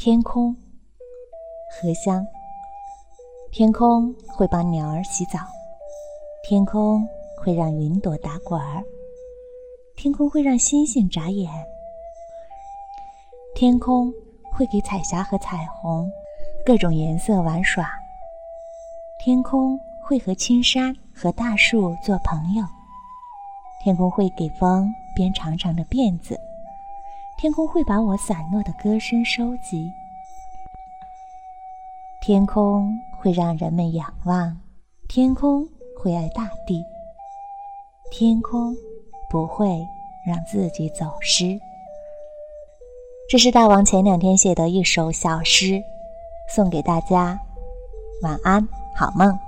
天空，荷香。天空会帮鸟儿洗澡，天空会让云朵打滚儿，天空会让星星眨眼，天空会给彩霞和彩虹各种颜色玩耍，天空会和青山和大树做朋友，天空会给风编长长的辫子。天空会把我散落的歌声收集，天空会让人们仰望，天空会爱大地，天空不会让自己走失。这是大王前两天写的一首小诗，送给大家。晚安，好梦。